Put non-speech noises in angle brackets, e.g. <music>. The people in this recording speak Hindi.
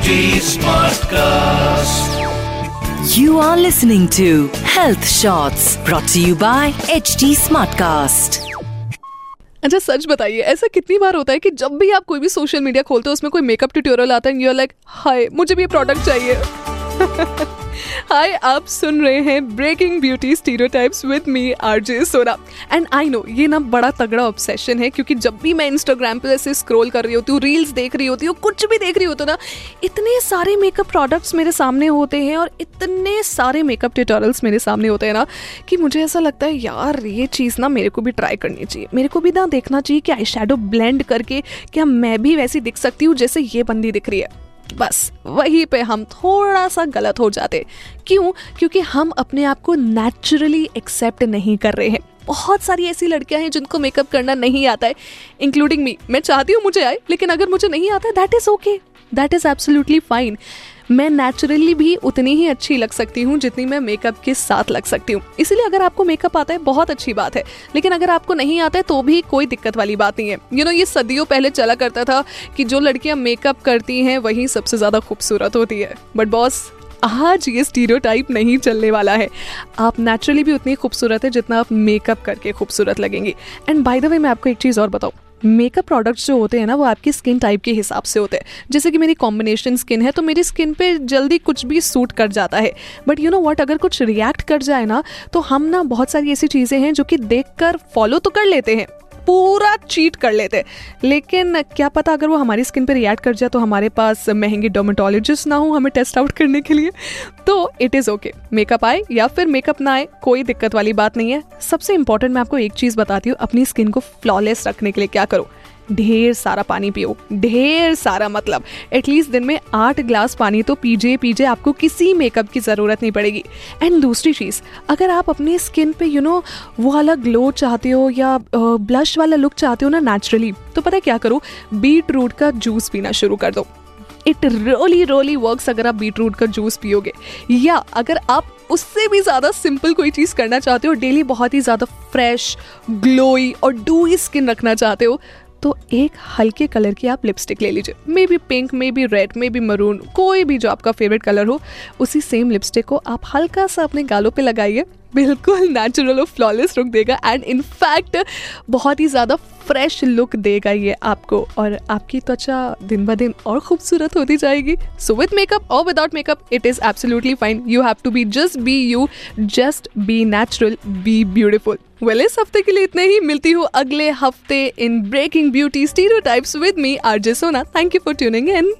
HD Smartcast. You are listening to Health Shots brought to you by HD Smartcast. अच्छा सच बताइए ऐसा कितनी बार होता है कि जब भी आप कोई भी सोशल मीडिया खोलते हो उसमें कोई मेकअप ट्यूटोरियल आता है यू आर लाइक हाय मुझे भी ये प्रोडक्ट चाहिए <laughs> हाय आप सुन रहे हैं breaking beauty stereotypes with me RJ Sona and I know ये ना बड़ा तगड़ा ऑब्सेशन है, क्योंकि जब भी मैं इंस्टाग्राम पे ऐसे स्क्रॉल कर रही होती हूँ रील्स देख रही होती हूँ, कुछ भी देख रही होती हूँ ना, इतने सारे मेकअप प्रोडक्ट्स मेरे सामने होते हैं और इतने सारे मेकअप ट्यूटोरियल्स मेरे सामने होते हैं ना, कि मुझे ऐसा लगता है, यार, ये चीज़ ना मेरे को भी ट्राई करनी चाहिए। मेरे को भी ना देखना चाहिए कि आई ब्लेंड करके, क्या मैं भी वैसी दिख सकती हूँ जैसे ये बंदी दिख रही है? बस, वहीं पे हम थोड़ा सा गलत हो जाते। क्यों? क्योंकि हम अपने आप को नेचुरली एक्सेप्ट नहीं कर रहे हैं। बहुत सारी ऐसी लड़कियाँ हैं जिनको मेकअप करना नहीं आता है इंक्लूडिंग मी मैं चाहती हूँ मुझे आए, लेकिन अगर मुझे नहीं आता that is okay that is absolutely fine मैं नेचुरली भी उतनी ही अच्छी लग सकती हूँ जितनी मैं मेकअप के साथ लग सकती हूँ। इसीलिए अगर आपको मेकअप आता है बहुत अच्छी बात है। लेकिन अगर आपको नहीं आता है तो भी कोई दिक्कत वाली बात नहीं है। यू you नो know, ये सदियों पहले चला करता था कि जो लड़कियाँ मेकअप करती हैं वही सबसे ज़्यादा खूबसूरत होती है। बट बॉस आज ये स्टीरियोटाइप नहीं चलने वाला है। आप नेचुरली भी उतनी खूबसूरत है जितना आप मेकअप करके खूबसूरत लगेंगी। एंड बाय द वे मैं आपको एक चीज़ और बताऊँ। मेकअप प्रोडक्ट्स जो होते हैं ना, वो आपकी स्किन टाइप के हिसाब से होते हैं। जैसे कि मेरी कॉम्बिनेशन स्किन है तो मेरी स्किन पे जल्दी कुछ भी सूट कर जाता है। बट यू नो वॉट अगर कुछ रिएक्ट कर जाए ना तो हम ना बहुत सारी ऐसी चीज़ें हैं जो कि देख कर फॉलो तो कर लेते हैं। पूरा चीट कर लेते। लेकिन क्या पता अगर वो हमारी स्किन पर रिएक्ट कर जाए तो हमारे पास महँगे डोमेटोलॉजिस्ट ना हो हमें टेस्ट आउट करने के लिए। तो इट इज़ ओके मेकअप आए या फिर मेकअप ना आए, कोई दिक्कत वाली बात नहीं है। सबसे इंपॉर्टेंट मैं आपको एक चीज़ बताती हूँ, अपनी स्किन को फ्लॉलेस रखने के लिए क्या करो। ढेर सारा पानी पियो। ढेर सारा मतलब एटलीस्ट दिन में आठ ग्लास पानी तो पीजे पीजे आपको किसी मेकअप की ज़रूरत नहीं पड़ेगी। एंड दूसरी चीज़ अगर आप अपनी स्किन पे यू you नो know, वो वाला ग्लो चाहते हो या ब्लश वाला लुक चाहते हो ना नेचुरली तो पता क्या करो? बीट रूट का जूस पीना शुरू कर दो। इट रोली रोली वर्क्स अगर आप बीट रूट का जूस पियोगे। या अगर आप उससे भी ज़्यादा सिंपल कोई चीज़ करना चाहते हो डेली बहुत ही ज़्यादा फ्रेश ग्लोई और डूई स्किन रखना चाहते हो तो एक हल्के कलर की आप लिपस्टिक ले लीजिए। May be pink may be red may be maroon कोई भी जो आपका फेवरेट कलर हो, उसी सेम लिपस्टिक को आप हल्का सा अपने गालों पे लगाइए। बिल्कुल नेचुरल और फ्लॉलेस लुक देगा एंड इनफैक्ट बहुत ही ज़्यादा फ्रेश लुक देगा ये आपको और आपकी त्वचा दिन ब दिन और खूबसूरत होती जाएगी। सो विथ मेकअप और without makeup it is absolutely fine you have to be just be you just be natural be beautiful well इस हफ़्ते के लिए इतने ही। मिलती हूँ अगले हफ़्ते in breaking beauty stereotypes with me RJ Sona. Thank you for tuning in